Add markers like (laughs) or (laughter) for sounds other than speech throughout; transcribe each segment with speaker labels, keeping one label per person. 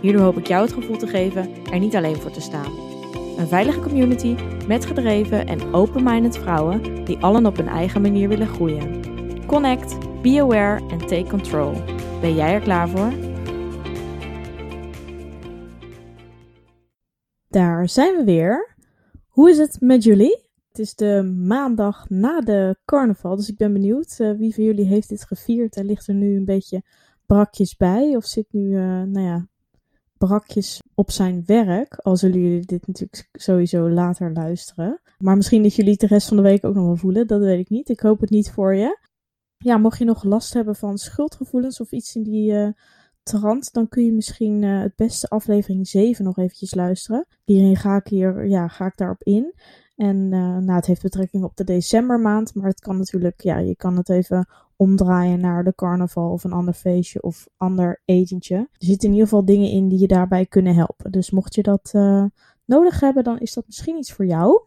Speaker 1: Hierdoor hoop ik jou het gevoel te geven er niet alleen voor te staan. Een veilige community met gedreven en open-minded vrouwen die allen op hun eigen manier willen groeien. Connect, be aware en take control. Ben jij er klaar voor? Daar zijn we weer. Hoe is het met jullie? Het is de maandag na de carnaval, dus ik ben benieuwd uh, wie van jullie heeft dit gevierd en ligt er nu een beetje brakjes bij of zit nu, uh, nou ja, brakjes op zijn werk. Al zullen jullie dit natuurlijk sowieso later luisteren. Maar misschien dat jullie het de rest van de week ook nog wel voelen, dat weet ik niet. Ik hoop het niet voor je. Ja, mocht je nog last hebben van schuldgevoelens of iets in die uh, trant, dan kun je misschien uh, het beste aflevering 7 nog eventjes luisteren. Hierin ga ik, hier, ja, ga ik daarop in. En uh, nou, het heeft betrekking op de decembermaand, maar het kan natuurlijk, ja, je kan het even omdraaien naar de carnaval of een ander feestje of ander etentje. Er zitten in ieder geval dingen in die je daarbij kunnen helpen. Dus mocht je dat uh, nodig hebben, dan is dat misschien iets voor jou.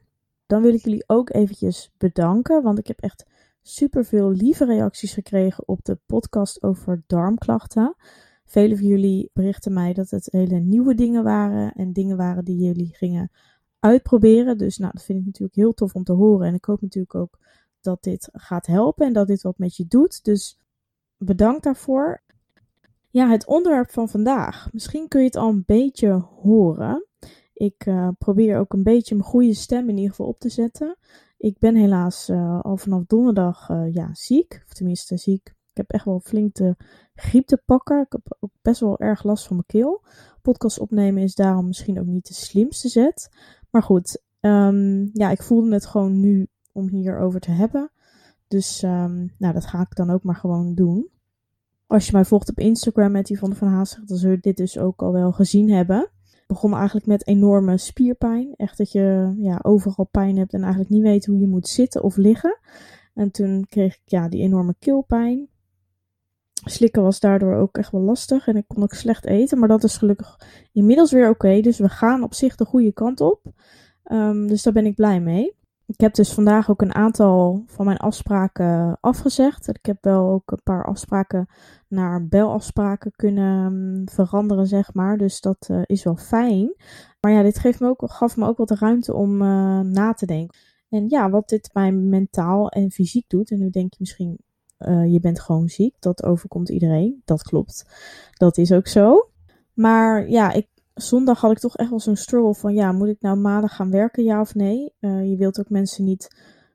Speaker 1: Dan wil ik jullie ook eventjes bedanken, want ik heb echt super veel lieve reacties gekregen op de podcast over darmklachten. Velen van jullie berichten mij dat het hele nieuwe dingen waren en dingen waren die jullie gingen uitproberen. Dus nou, dat vind ik natuurlijk heel tof om te horen. En ik hoop natuurlijk ook dat dit gaat helpen en dat dit wat met je doet. Dus bedankt daarvoor. Ja, het onderwerp van vandaag. Misschien kun je het al een beetje horen. Ik uh, probeer ook een beetje mijn goede stem in ieder geval op te zetten. Ik ben helaas uh, al vanaf donderdag uh, ja, ziek. Of tenminste ziek. Ik heb echt wel flink de griep te pakken. Ik heb ook best wel erg last van mijn keel. Podcast opnemen is daarom misschien ook niet de slimste zet. Maar goed, um, ja, ik voelde het gewoon nu om hierover te hebben. Dus um, nou, dat ga ik dan ook maar gewoon doen. Als je mij volgt op Instagram met Yvonne van Haastig, dan zul je dit dus ook al wel gezien hebben. Ik begon eigenlijk met enorme spierpijn. Echt dat je ja, overal pijn hebt en eigenlijk niet weet hoe je moet zitten of liggen. En toen kreeg ik ja, die enorme keelpijn. Slikken was daardoor ook echt wel lastig en ik kon ook slecht eten. Maar dat is gelukkig inmiddels weer oké. Dus we gaan op zich de goede kant op. Um, dus daar ben ik blij mee. Ik heb dus vandaag ook een aantal van mijn afspraken afgezegd. Ik heb wel ook een paar afspraken naar belafspraken kunnen um, veranderen, zeg maar. Dus dat uh, is wel fijn. Maar ja, dit geeft me ook, gaf me ook wat ruimte om uh, na te denken. En ja, wat dit mij mentaal en fysiek doet. En nu denk je misschien, uh, je bent gewoon ziek. Dat overkomt iedereen. Dat klopt. Dat is ook zo. Maar ja, ik zondag had ik toch echt wel zo'n struggle van ja, moet ik nou maandag gaan werken, ja of nee? Uh, je wilt ook mensen niet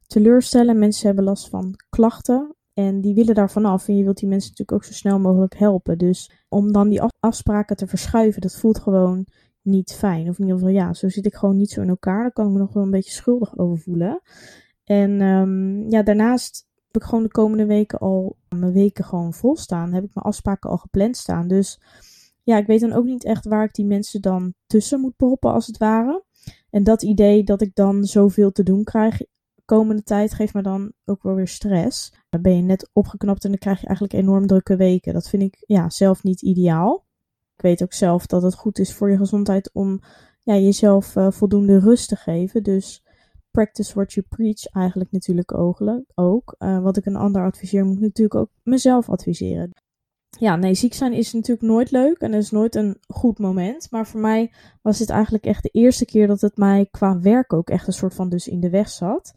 Speaker 1: teleurstellen. Mensen hebben last van klachten en die willen daar vanaf. En je wilt die mensen natuurlijk ook zo snel mogelijk helpen. Dus om dan die afspraken te verschuiven, dat voelt gewoon niet fijn. Of in ieder geval, ja, zo zit ik gewoon niet zo in elkaar. Daar kan ik me nog wel een beetje schuldig over voelen. En um, ja, daarnaast heb ik gewoon de komende weken al mijn weken gewoon vol staan. Heb ik mijn afspraken al gepland staan. Dus ja, ik weet dan ook niet echt waar ik die mensen dan tussen moet proppen, als het ware. En dat idee dat ik dan zoveel te doen krijg komende tijd geeft me dan ook wel weer stress. Dan ben je net opgeknapt en dan krijg je eigenlijk enorm drukke weken. Dat vind ik ja, zelf niet ideaal. Ik weet ook zelf dat het goed is voor je gezondheid om ja, jezelf uh, voldoende rust te geven. Dus practice what you preach eigenlijk natuurlijk ook. Uh, wat ik een ander adviseer, moet ik natuurlijk ook mezelf adviseren ja, nee, ziek zijn is natuurlijk nooit leuk en is nooit een goed moment. Maar voor mij was dit eigenlijk echt de eerste keer dat het mij qua werk ook echt een soort van dus in de weg zat.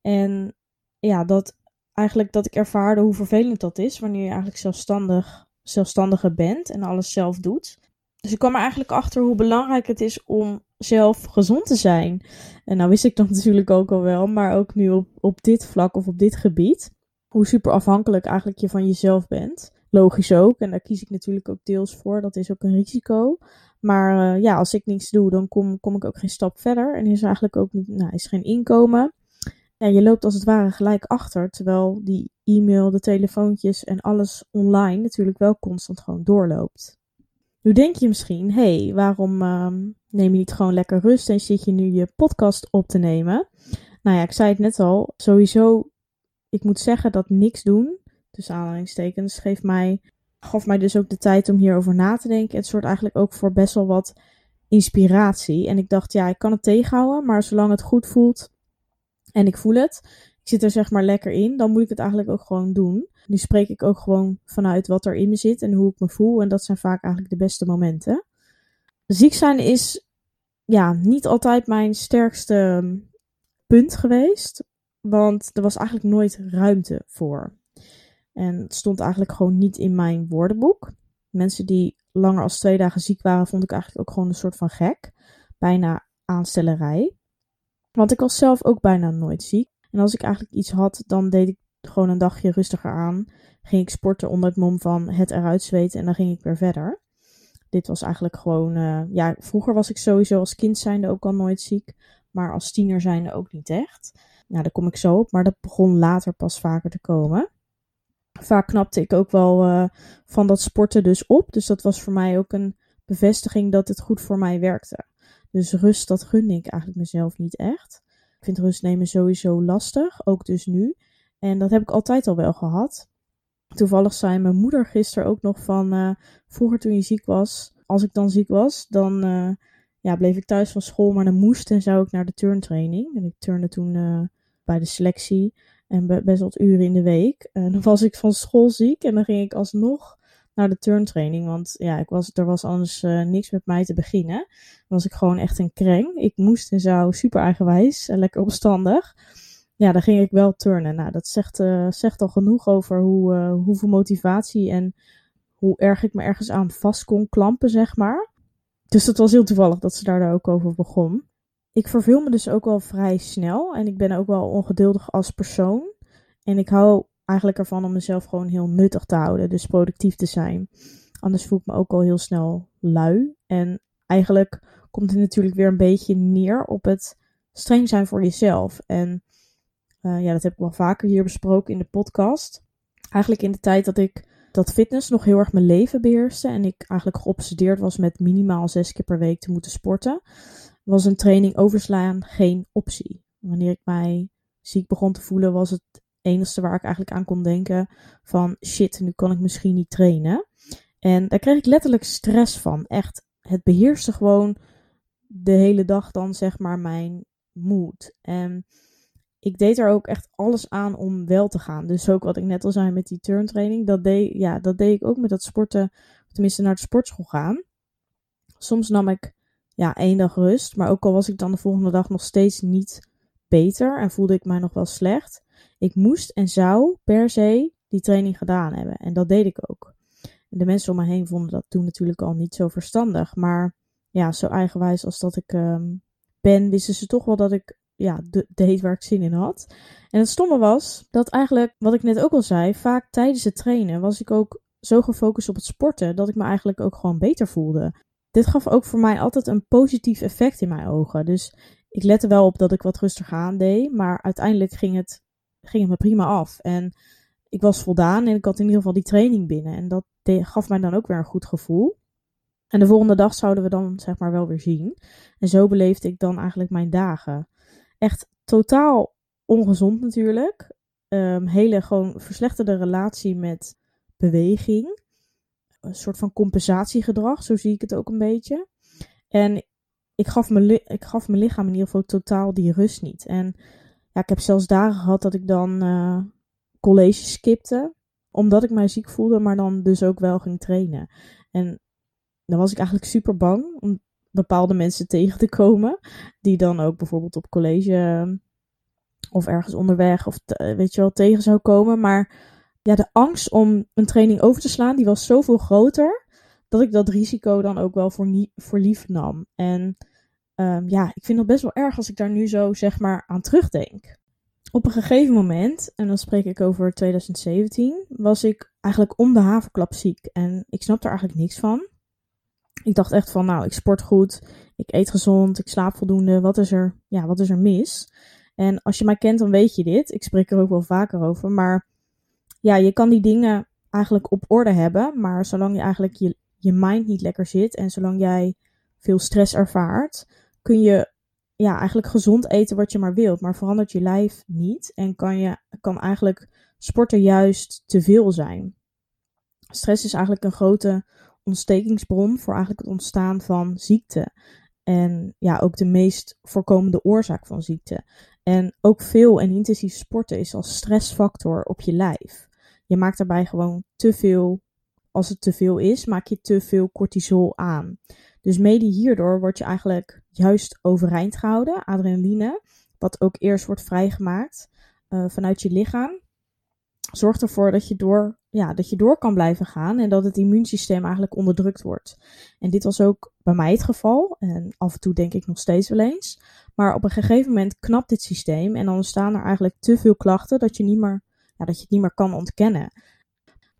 Speaker 1: En ja, dat eigenlijk dat ik ervaarde hoe vervelend dat is wanneer je eigenlijk zelfstandig, zelfstandiger bent en alles zelf doet. Dus ik kwam er eigenlijk achter hoe belangrijk het is om zelf gezond te zijn. En nou wist ik dat (laughs) natuurlijk ook al wel, maar ook nu op, op dit vlak of op dit gebied. Hoe super afhankelijk eigenlijk je van jezelf bent. Logisch ook. En daar kies ik natuurlijk ook deels voor. Dat is ook een risico. Maar uh, ja, als ik niets doe, dan kom, kom ik ook geen stap verder. En is eigenlijk ook nou, is geen inkomen. Ja, je loopt als het ware gelijk achter. Terwijl die e-mail, de telefoontjes en alles online natuurlijk wel constant gewoon doorloopt. Nu denk je misschien, hé, hey, waarom ehm, neem je niet gewoon lekker rust en zit je nu je podcast op te nemen? Nou ja, ik zei het net al, sowieso, ik moet zeggen dat niks doen, tussen aanhalingstekens, geeft mij, gaf mij dus ook de tijd om hierover na te denken. Het soort eigenlijk ook voor best wel wat inspiratie. En ik dacht, ja, ik kan het tegenhouden, maar zolang het goed voelt en ik voel het, zit er zeg maar lekker in, dan moet ik het eigenlijk ook gewoon doen. Nu spreek ik ook gewoon vanuit wat er in me zit en hoe ik me voel. En dat zijn vaak eigenlijk de beste momenten. Ziek zijn is ja, niet altijd mijn sterkste ehm, punt geweest. Want er was eigenlijk nooit ruimte voor. En het stond eigenlijk gewoon niet in mijn woordenboek. Mensen die langer als twee dagen ziek waren, vond ik eigenlijk ook gewoon een soort van gek. Bijna aanstellerij. Want ik was zelf ook bijna nooit ziek. En als ik eigenlijk iets had, dan deed ik gewoon een dagje rustiger aan. Ging ik sporten onder het mom van het eruit zweten en dan ging ik weer verder. Dit was eigenlijk gewoon, uh, ja, vroeger was ik sowieso als kind zijnde ook al nooit ziek. Maar als tiener zijnde ook niet echt. Nou, daar kom ik zo op, maar dat begon later pas vaker te komen. Vaak knapte ik ook wel uh, van dat sporten dus op. Dus dat was voor mij ook een bevestiging dat het goed voor mij werkte. Dus rust, dat gunde ik eigenlijk mezelf niet echt. Ik vind rust nemen sowieso lastig, ook dus nu. En dat heb ik altijd al wel gehad. Toevallig zei mijn moeder gisteren ook nog van uh, vroeger toen je ziek was, als ik dan ziek was, dan uh, ja, bleef ik thuis van school, maar dan moest en zou ik naar de turntraining. En ik turnde toen uh, bij de selectie en best wat uren in de week. En dan was ik van school ziek en dan ging ik alsnog naar de turntraining. Want ja, ik was, er was anders uh, niks met mij te beginnen. Dan was ik gewoon echt een kreng. Ik moest en zou super eigenwijs en lekker opstandig. Ja, dan ging ik wel turnen. Nou, dat zegt, uh, zegt al genoeg over hoe, uh, hoeveel motivatie en hoe erg ik me ergens aan vast kon klampen, zeg maar. Dus dat was heel toevallig dat ze daar ook over begon. Ik verveel me dus ook wel vrij snel en ik ben ook wel ongeduldig als persoon. En ik hou eigenlijk ervan om mezelf gewoon heel nuttig te houden, dus productief te zijn. Anders voel ik me ook al heel snel lui. En eigenlijk komt het natuurlijk weer een beetje neer op het streng zijn voor jezelf. En uh, ja, dat heb ik wel vaker hier besproken in de podcast. Eigenlijk in de tijd dat ik dat fitness nog heel erg mijn leven beheerste en ik eigenlijk geobsedeerd was met minimaal zes keer per week te moeten sporten, was een training overslaan geen optie. Wanneer ik mij ziek begon te voelen, was het enige waar ik eigenlijk aan kon denken van shit, nu kan ik misschien niet trainen. En daar kreeg ik letterlijk stress van. Echt, het beheerste gewoon de hele dag dan zeg maar mijn moed. En ik deed er ook echt alles aan om wel te gaan. Dus ook wat ik net al zei met die turntraining, dat deed, ja, dat deed ik ook met dat sporten, tenminste naar de sportschool gaan. Soms nam ik ja, één dag rust, maar ook al was ik dan de volgende dag nog steeds niet beter en voelde ik mij nog wel slecht, ik moest en zou per se die training gedaan hebben. En dat deed ik ook. De mensen om me heen vonden dat toen natuurlijk al niet zo verstandig. Maar ja, zo eigenwijs als dat ik um, ben, wisten ze toch wel dat ik ja, de, deed waar ik zin in had. En het stomme was dat eigenlijk, wat ik net ook al zei, vaak tijdens het trainen was ik ook zo gefocust op het sporten dat ik me eigenlijk ook gewoon beter voelde. Dit gaf ook voor mij altijd een positief effect in mijn ogen. Dus ik lette wel op dat ik wat rustiger aan deed, maar uiteindelijk ging het ging het me prima af. En ik was voldaan en ik had in ieder geval die training binnen. En dat gaf mij dan ook weer een goed gevoel. En de volgende dag zouden we dan zeg maar wel weer zien. En zo beleefde ik dan eigenlijk mijn dagen. Echt totaal ongezond natuurlijk. Um, hele gewoon verslechterde relatie met beweging. Een soort van compensatiegedrag, zo zie ik het ook een beetje. En ik gaf, mijn ik gaf mijn lichaam in ieder geval totaal die rust niet. En ja, ik heb zelfs dagen gehad dat ik dan uh, college skipte. Omdat ik mij ziek voelde, maar dan dus ook wel ging trainen. En dan was ik eigenlijk super bang om bepaalde mensen (laughs) tegen te komen. Die dan ook bijvoorbeeld op college eh, of ergens onderweg of weet je wel tegen zou komen. Maar ja, de angst om een training over te slaan, die was zoveel groter. Dat ik dat risico dan ook wel voor lief nam. En um, ja, ik vind het best wel erg als ik daar nu zo zeg maar aan terugdenk. Op een gegeven moment, en dan spreek ik over 2017, was ik eigenlijk om de haverklap ziek. En ik snapte er eigenlijk niks van. Ik dacht echt van, nou, ik sport goed, ik eet gezond, ik slaap voldoende. Wat is er, ja, wat is er mis? En als je mij kent, dan weet je dit. Ik spreek er ook wel vaker over. Maar ja, je kan die dingen eigenlijk op orde hebben. Maar zolang je eigenlijk je je mind niet lekker zit en zolang jij veel stress ervaart, kun je ja, eigenlijk gezond eten wat je maar wilt, maar verandert je lijf niet en kan, je, kan eigenlijk sporten juist te veel zijn. Stress is eigenlijk een grote ontstekingsbron voor eigenlijk het ontstaan van ziekte. En ja, ook de meest voorkomende oorzaak van ziekte. En ook veel en intensief sporten is als stressfactor op je lijf. Je maakt daarbij gewoon te veel, als het te veel is, maak je te veel cortisol aan. Dus mede hierdoor word je eigenlijk juist overeind gehouden, adrenaline, wat ook eerst wordt vrijgemaakt uh, vanuit je lichaam. Zorgt ervoor dat je, door, ja, dat je door kan blijven gaan en dat het immuunsysteem eigenlijk onderdrukt wordt. En dit was ook bij mij het geval. En af en toe denk ik nog steeds wel eens. Maar op een gegeven moment knapt dit systeem en dan ontstaan er eigenlijk te veel klachten dat je, niet meer, ja, dat je het niet meer kan ontkennen.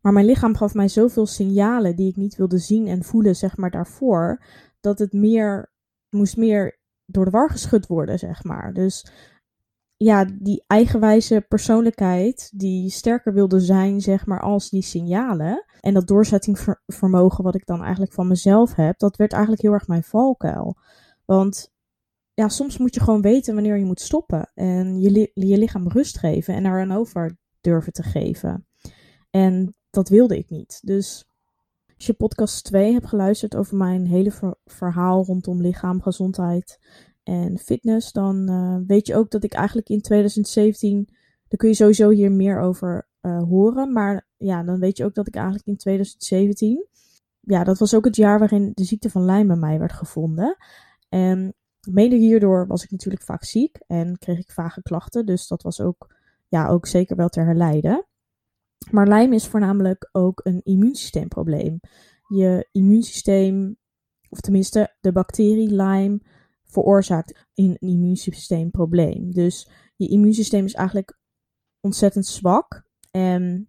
Speaker 1: Maar mijn lichaam gaf mij zoveel signalen die ik niet wilde zien en voelen, zeg maar, daarvoor, dat het meer, moest meer door de war geschud worden, zeg maar. Dus ja, die eigenwijze persoonlijkheid die sterker wilde zijn, zeg maar, als die signalen. En dat doorzettingsvermogen wat ik dan eigenlijk van mezelf heb, dat werd eigenlijk heel erg mijn valkuil. Want ja, soms moet je gewoon weten wanneer je moet stoppen. En je, je lichaam rust geven en er een over durven te geven. En dat wilde ik niet. Dus als je podcast 2 hebt geluisterd over mijn hele verhaal rondom lichaam, gezondheid en fitness, dan uh, weet je ook dat ik eigenlijk in 2017, daar kun je sowieso hier meer over uh, horen, maar ja, dan weet je ook dat ik eigenlijk in 2017, ja, dat was ook het jaar waarin de ziekte van Lyme bij mij werd gevonden. En mede hierdoor was ik natuurlijk vaak ziek en kreeg ik vage klachten, dus dat was ook, ja, ook zeker wel te herleiden. Maar Lyme is voornamelijk ook een immuunsysteemprobleem. Je immuunsysteem, of tenminste de bacterie Lyme, veroorzaakt een immuunsysteemprobleem. Dus je immuunsysteem is eigenlijk ontzettend zwak. En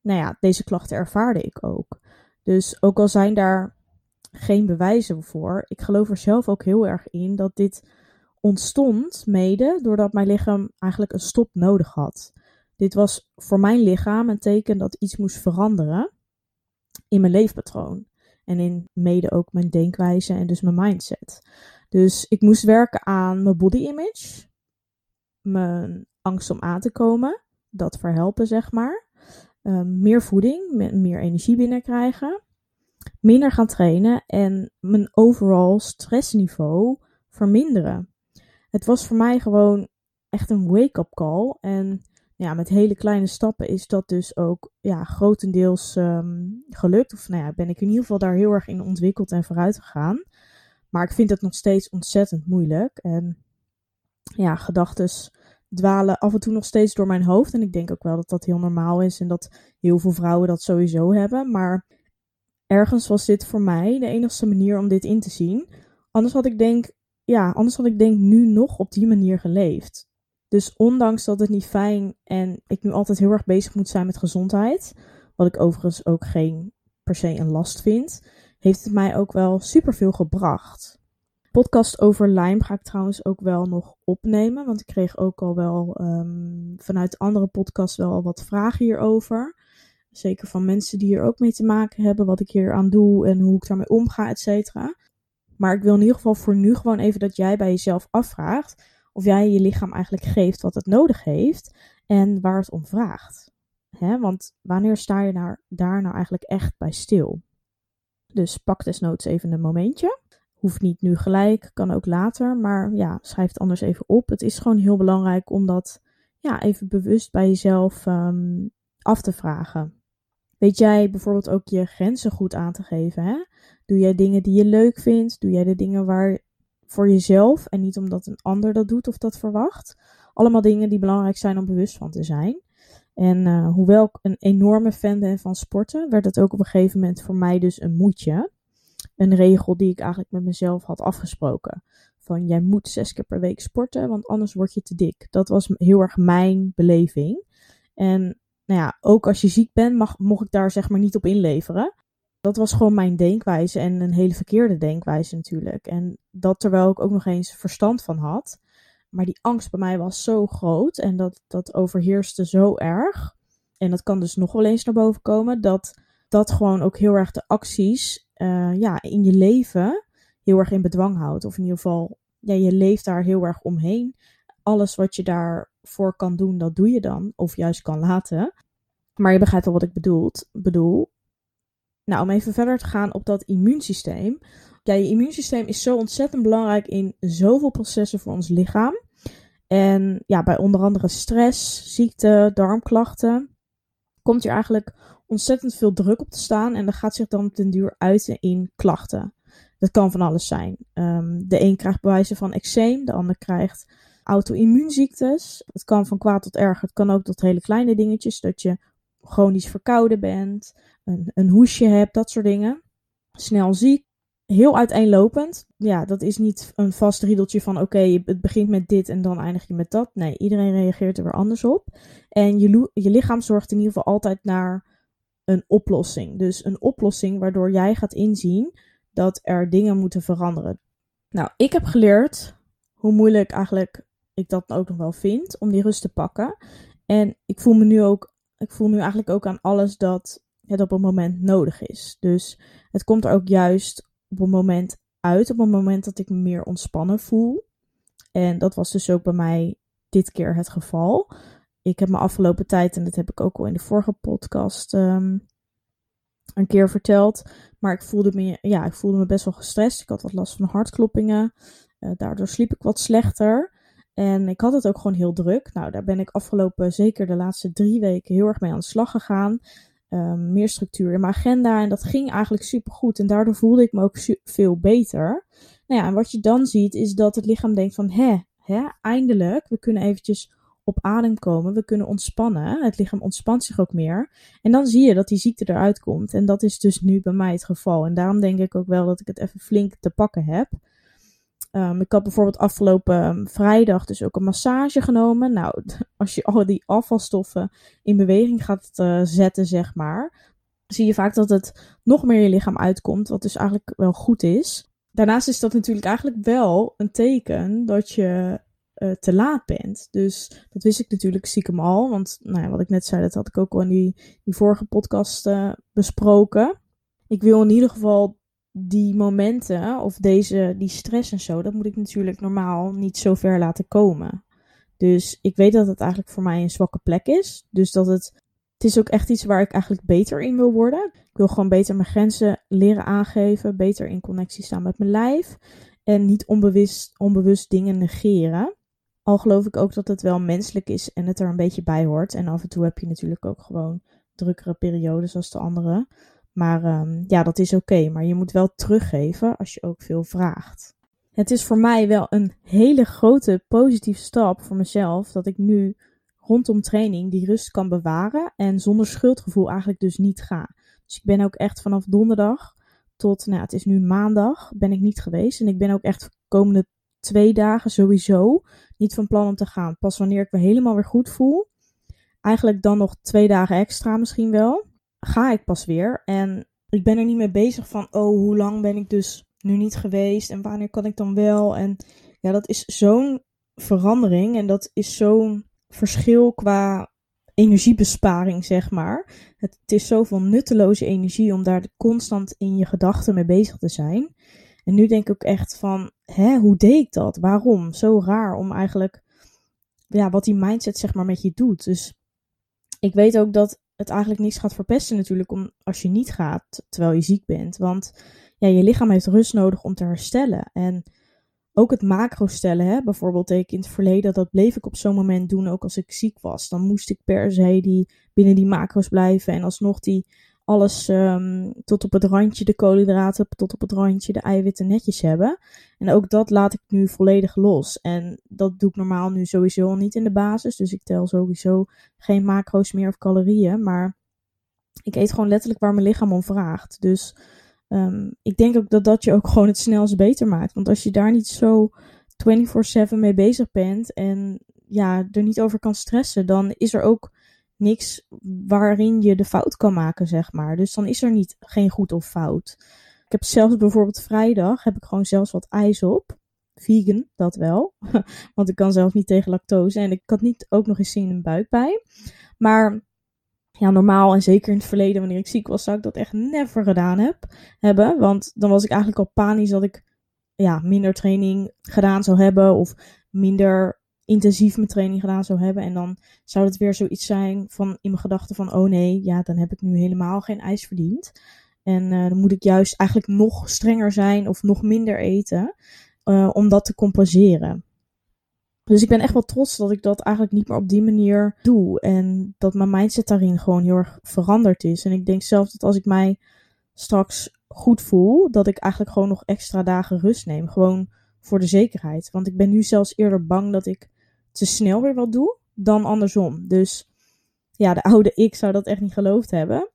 Speaker 1: nou ja, deze klachten ervaarde ik ook. Dus ook al zijn daar geen bewijzen voor, ik geloof er zelf ook heel erg in dat dit ontstond mede doordat mijn lichaam eigenlijk een stop nodig had. Dit was voor mijn lichaam een teken dat iets moest veranderen in mijn leefpatroon. En in mede ook mijn denkwijze en dus mijn mindset. Dus ik moest werken aan mijn body image. Mijn angst om aan te komen. Dat verhelpen, zeg maar. Um, meer voeding, meer energie binnenkrijgen. Minder gaan trainen en mijn overall stressniveau verminderen. Het was voor mij gewoon echt een wake-up call. En ja, met hele kleine stappen is dat dus ook ja, grotendeels um, gelukt. Of nou ja, ben ik in ieder geval daar heel erg in ontwikkeld en vooruit gegaan. Maar ik vind het nog steeds ontzettend moeilijk. En ja, gedachten dwalen af en toe nog steeds door mijn hoofd. En ik denk ook wel dat dat heel normaal is en dat heel veel vrouwen dat sowieso hebben. Maar ergens was dit voor mij de enigste manier om dit in te zien. Anders had ik denk, ja, anders had ik denk nu nog op die manier geleefd. Dus ondanks dat het niet fijn en ik nu altijd heel erg bezig moet zijn met gezondheid, wat ik overigens ook geen per se een last vind, heeft het mij ook wel superveel gebracht. Podcast over Lyme ga ik trouwens ook wel nog opnemen, want ik kreeg ook al wel um, vanuit andere podcasts wel al wat vragen hierover. Zeker van mensen die hier ook mee te maken hebben, wat ik hier aan doe en hoe ik daarmee omga, et cetera. Maar ik wil in ieder geval voor nu gewoon even dat jij bij jezelf afvraagt of jij je lichaam eigenlijk geeft wat het nodig heeft en waar het om vraagt. Hè? Want wanneer sta je daar, daar nou eigenlijk echt bij stil? Dus pak desnoods even een momentje. Hoeft niet nu gelijk, kan ook later, maar ja, schrijf het anders even op. Het is gewoon heel belangrijk om dat ja, even bewust bij jezelf um, af te vragen. Weet jij bijvoorbeeld ook je grenzen goed aan te geven? Hè? Doe jij dingen die je leuk vindt? Doe jij de dingen waar voor jezelf en niet omdat een ander dat doet of dat verwacht. Allemaal dingen die belangrijk zijn om bewust van te zijn. En uh, hoewel ik een enorme fan ben van sporten, werd het ook op een gegeven moment voor mij dus een moedje. Een regel die ik eigenlijk met mezelf had afgesproken. Van jij moet zes keer per week sporten, want anders word je te dik. Dat was heel erg mijn beleving. En nou ja, ook als je ziek bent, mag, mocht ik daar zeg maar niet op inleveren dat was gewoon mijn denkwijze en een hele verkeerde denkwijze natuurlijk. En dat terwijl ik ook nog eens verstand van had. Maar die angst bij mij was zo groot en dat, dat overheerste zo erg. En dat kan dus nog wel eens naar boven komen dat dat gewoon ook heel erg de acties uh, ja, in je leven heel erg in bedwang houdt. Of in ieder geval, ja, je leeft daar heel erg omheen. Alles wat je daarvoor kan doen, dat doe je dan. Of juist kan laten. Maar je begrijpt al wat ik bedoelt, bedoel. Nou, om even verder te gaan op dat immuunsysteem. Ja, je immuunsysteem is zo ontzettend belangrijk in zoveel processen voor ons lichaam. En ja, bij onder andere stress, ziekte, darmklachten komt hier eigenlijk ontzettend veel druk op te staan. En dat gaat zich dan ten duur uiten in klachten. Dat kan van alles zijn. Um, de een krijgt bewijzen van eczeem, de ander krijgt auto-immuunziektes. Het kan van kwaad tot erg. Het kan ook tot hele kleine dingetjes. Dat je chronisch verkouden bent, een, een hoesje hebt, dat soort dingen. Snel ziek. Heel uiteenlopend. Ja, dat is niet een vast riedeltje van oké, het begint met dit en dan eindig je met dat. Nee, iedereen reageert er weer anders op. En je, je lichaam zorgt in ieder geval altijd naar een oplossing. Dus een oplossing waardoor jij gaat inzien dat er dingen moeten veranderen. Nou, ik heb geleerd hoe moeilijk eigenlijk ik dat ook nog wel vind om die rust te pakken. En ik voel me nu ook, ik voel nu eigenlijk ook aan alles dat het op een moment nodig is. Dus het komt er ook juist op een moment uit, op een moment dat ik me meer ontspannen voel. En dat was dus ook bij mij dit keer het geval. Ik heb me afgelopen tijd, en dat heb ik ook al in de vorige podcast um, een keer verteld. Maar ik voelde me, ja, ik voelde me best wel gestrest. Ik had wat last van hartkloppingen. Uh, daardoor sliep ik wat slechter. En ik had het ook gewoon heel druk. Nou, daar ben ik afgelopen, zeker de laatste drie weken, heel erg mee aan de slag gegaan. Um, meer structuur in mijn agenda. En dat ging eigenlijk super goed. En daardoor voelde ik me ook veel beter. Nou ja, en wat je dan ziet, is dat het lichaam denkt van, hè, hè eindelijk, we kunnen eventjes op adem komen. We kunnen ontspannen. Het lichaam ontspant zich ook meer. En dan zie je dat die ziekte eruit komt. En dat is dus nu bij mij het geval. En daarom denk ik ook wel dat ik het even flink te pakken heb. Um, ik had bijvoorbeeld afgelopen ehm, vrijdag dus ook een massage genomen. Nou, (laughs) als je al die afvalstoffen in beweging gaat uh, zetten, zeg maar, zie je vaak dat het nog meer je lichaam uitkomt, wat dus eigenlijk wel goed is. Daarnaast is dat natuurlijk eigenlijk wel een teken dat je uh, te laat bent. Dus dat wist ik natuurlijk stiekem al. Want nou ja, wat ik net zei, dat had ik ook al in die, die vorige podcast uh, besproken. Ik wil in ieder geval die momenten of deze, die stress en zo, dat moet ik natuurlijk normaal niet zo ver laten komen. Dus ik weet dat het eigenlijk voor mij een zwakke plek is. Dus dat het, het is ook echt iets waar ik eigenlijk beter in wil worden. Ik wil gewoon beter mijn grenzen leren aangeven, beter in connectie staan met mijn lijf. En niet onbewust, onbewust dingen negeren. Al geloof ik ook dat het wel menselijk is en het er een beetje bij hoort. En af en toe heb je natuurlijk ook gewoon drukkere periodes als de andere. Maar um, ja, dat is oké. Maar je moet wel teruggeven als je ook veel vraagt. Het is voor mij wel een hele grote positieve stap voor mezelf dat ik nu rondom training die rust kan bewaren en zonder schuldgevoel eigenlijk dus niet ga. Dus ik ben ook echt vanaf donderdag tot, nou het is nu maandag, ben ik niet geweest. En ik ben ook echt komende twee dagen sowieso niet van plan om te gaan. Pas wanneer ik me helemaal weer goed voel. Eigenlijk dan nog twee dagen extra misschien wel. Ga ik pas weer. En ik ben er niet mee bezig van, oh, hoe lang ben ik dus nu niet geweest en wanneer kan ik dan wel? En ja, dat is zo'n verandering en dat is zo'n verschil qua energiebesparing, zeg maar. Het, het is zoveel nutteloze energie om daar constant in je gedachten mee bezig te zijn. En nu denk ik ook echt van, hè, hoe deed ik dat? Waarom? Zo raar om eigenlijk, ja, wat die mindset zeg maar met je doet. Dus ik weet ook dat het eigenlijk niks gaat verpesten natuurlijk om, als je niet gaat terwijl je ziek bent. Want ja, je lichaam heeft rust nodig om te herstellen. En ook het macro stellen, hè, bijvoorbeeld ik in het verleden, dat bleef ik op zo'n moment doen, ook als ik ziek was. Dan moest ik per se die, binnen die macro's blijven en alsnog die alles um, tot op het randje, de koolhydraten tot op het randje, de eiwitten netjes hebben. En ook dat laat ik nu volledig los. En dat doe ik normaal nu sowieso al niet in de basis. Dus ik tel sowieso geen macro's meer of calorieën. Maar ik eet gewoon letterlijk waar mijn lichaam om vraagt. Dus um, ik denk ook dat dat je ook (laughs) gewoon het snelst beter maakt. Want als je daar niet zo 24/7 mee bezig bent en ja, er niet over kan stressen, dan is er ook niks waarin je de fout kan maken, zeg maar. Dus dan is er niet geen goed of fout. Ik heb zelfs bijvoorbeeld vrijdag heb ik gewoon zelfs wat ijs op. Vegan, dat wel. (laughs) Want ik kan zelf niet tegen lactose. En ik had niet ook nog eens zin in een buikpijn. Maar ja, normaal en zeker in het verleden, wanneer ik ziek was, zou ik dat echt never gedaan heb, hebben. Want dan was ik eigenlijk al panisch dat ik ja, minder training gedaan zou hebben. Of minder intensief mijn training gedaan zou hebben. En dan zou het weer zoiets zijn van in mijn gedachten van, oh nee, ja, dan heb ik nu helemaal geen ijs verdiend. En uh, dan moet ik juist eigenlijk nog strenger zijn of nog minder eten uh, om dat te compenseren. Dus ik ben echt wel trots dat ik dat eigenlijk niet meer op die manier doe. En dat mijn mindset daarin gewoon heel erg veranderd is. En ik denk zelf dat als ik mij straks goed voel, dat ik eigenlijk gewoon nog extra dagen rust neem. Gewoon voor de zekerheid. Want ik ben nu zelfs eerder bang dat ik te snel weer wat doe dan andersom. Dus ja, de (laughs) oude ik zou dat echt niet geloofd hebben.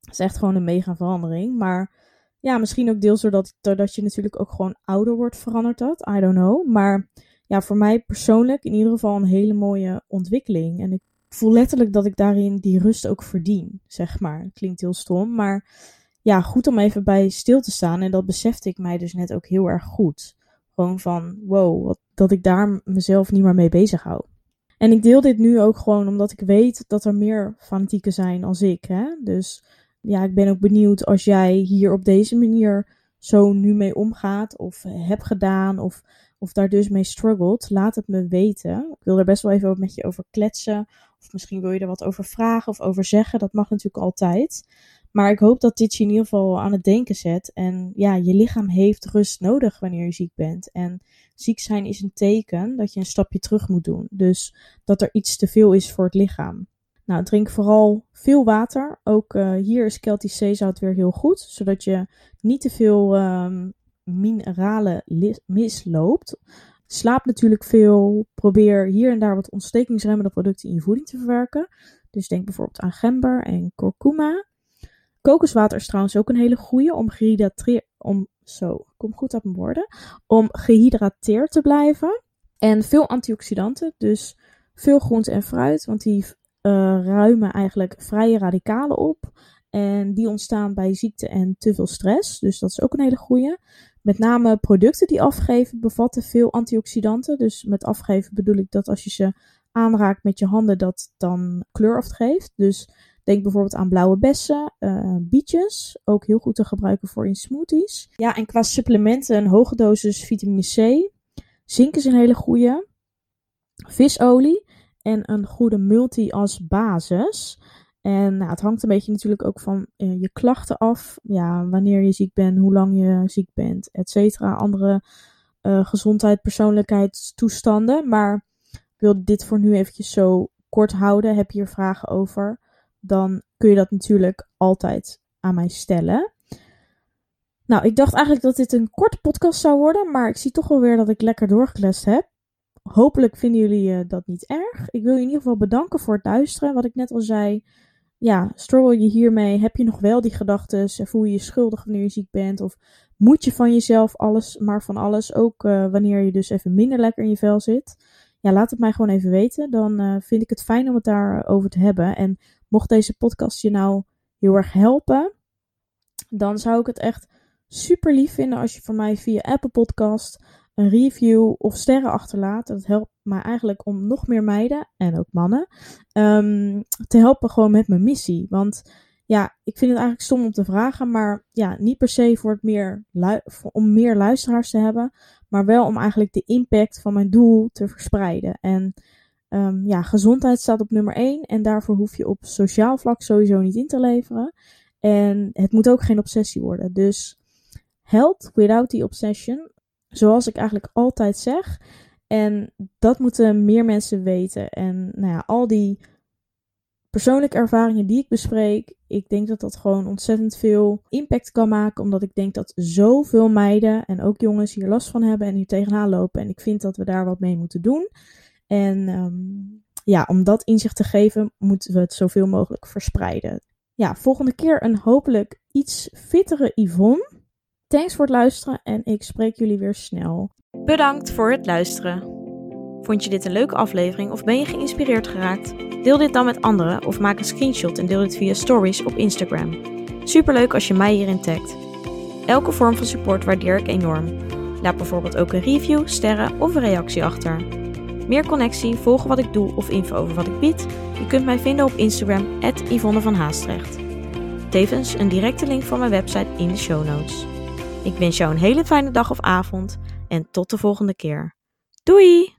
Speaker 1: Het is echt gewoon een mega verandering. Maar ja, misschien ook deels doordat, doordat je natuurlijk ook gewoon ouder wordt veranderd dat. I don't know. Maar ja, voor mij persoonlijk in ieder geval een hele mooie ontwikkeling. En ik voel letterlijk dat ik daarin die rust ook verdien, zeg maar. Klinkt heel stom, maar ja, goed om even bij stil te staan. En dat besefte ik mij dus net ook heel erg goed. Gewoon van, wow, wat, dat ik daar mezelf niet meer mee bezig hou. En ik deel dit nu ook gewoon omdat ik weet dat er meer fanatieken zijn als ik. Hè? Dus ja, ik ben ook benieuwd als jij hier op deze manier zo nu mee omgaat of hebt gedaan of, of daar dus mee struggelt. Laat het me weten. Ik wil er best wel even met je over kletsen. Of misschien wil je er wat over vragen of over zeggen. Dat mag natuurlijk altijd. Maar ik hoop dat dit je in ieder geval aan het denken zet. En ja, je lichaam heeft rust nodig wanneer je ziek bent. En ziek zijn is een teken dat je een stapje terug moet doen. Dus dat er iets te veel is voor het lichaam. Nou, drink vooral veel water. Ook uh, hier is Celtic zeezout weer heel goed. Zodat je niet te veel um, mineralen misloopt. Slaap natuurlijk veel. Probeer hier en daar wat ontstekingsremmende producten in je voeding te verwerken. Dus denk bijvoorbeeld aan gember en kurkuma. Kokoswater is trouwens ook een hele goede om gehydrateerd, om, zo, goed om gehydrateerd te blijven. En veel antioxidanten, dus veel groente en fruit, want die uh, ruimen eigenlijk vrije radicalen op. En die ontstaan bij ziekte en te veel stress. Dus dat is ook een hele goede. Met name producten die afgeven bevatten veel antioxidanten. Dus met afgeven bedoel ik dat als je ze aanraakt met je handen, dat dan kleur afgeeft. Dus Denk bijvoorbeeld aan blauwe bessen, uh, bietjes, ook heel goed te gebruiken voor in smoothies. Ja, en qua supplementen een hoge dosis vitamine C. Zink is een hele goede. Visolie en een goede multi als basis. En nou, het hangt een beetje natuurlijk ook van uh, je klachten af. Ja, wanneer je ziek bent, hoe lang je ziek bent, et cetera. Andere uh, gezondheid, persoonlijkheidstoestanden. Maar ik wil dit voor nu eventjes zo kort houden. Heb je hier vragen over? Dan kun je dat natuurlijk altijd aan mij stellen. Nou, ik dacht eigenlijk dat dit een korte podcast zou worden, maar ik zie toch wel weer dat ik lekker doorgeklest heb. Hopelijk vinden jullie uh, dat niet erg. Ik wil je in ieder geval bedanken voor het luisteren. Wat ik net al zei, ja, struggle je hiermee? Heb je nog wel die gedachten? Voel je je schuldig wanneer je ziek bent? Of moet je van jezelf alles, maar van alles? Ook uh, wanneer je dus even minder lekker in je vel zit. Ja, laat het mij gewoon even weten. Dan uh, vind ik het fijn om het daarover te hebben. En Mocht deze podcast je nou heel erg helpen, dan zou ik het echt super lief vinden als je voor mij via Apple Podcast een review of sterren achterlaat. Dat helpt mij eigenlijk om nog meer meiden en ook mannen um, te helpen gewoon met mijn missie. Want ja, ik vind het eigenlijk stom om te vragen, maar ja, niet per se voor het meer om meer luisteraars te hebben, maar wel om eigenlijk de impact van mijn doel te verspreiden. En Um, ja, gezondheid staat op nummer 1 en daarvoor hoef je op sociaal vlak sowieso niet in te leveren. En het moet ook geen obsessie worden. Dus health without the obsession, zoals ik eigenlijk altijd zeg. En dat moeten meer mensen weten. En nou ja, al die persoonlijke ervaringen die ik bespreek, ik denk dat dat gewoon ontzettend veel impact kan maken. Omdat ik denk dat zoveel meiden en ook jongens hier last van hebben en hier tegenaan lopen. En ik vind dat we daar wat mee moeten doen. En um, ja, om dat inzicht te geven, moeten we het zoveel mogelijk verspreiden. Ja, volgende keer een hopelijk iets fittere Yvonne. Thanks voor het luisteren en ik spreek jullie weer snel.
Speaker 2: Bedankt voor het luisteren. Vond je dit een leuke aflevering of ben je geïnspireerd geraakt? Deel dit dan met anderen of maak een screenshot en deel dit via stories op Instagram. Superleuk als je mij hierin tagt. Elke vorm van support waardeer ik enorm. Laat bijvoorbeeld ook een review, sterren of een reactie achter. Meer connectie, volgen wat ik doe of info over wat ik bied? Je kunt mij vinden op Instagram, Yvonne van Haastrecht. Tevens een directe link voor mijn website in de show notes. Ik wens jou een hele fijne dag of avond en tot de volgende keer. Doei!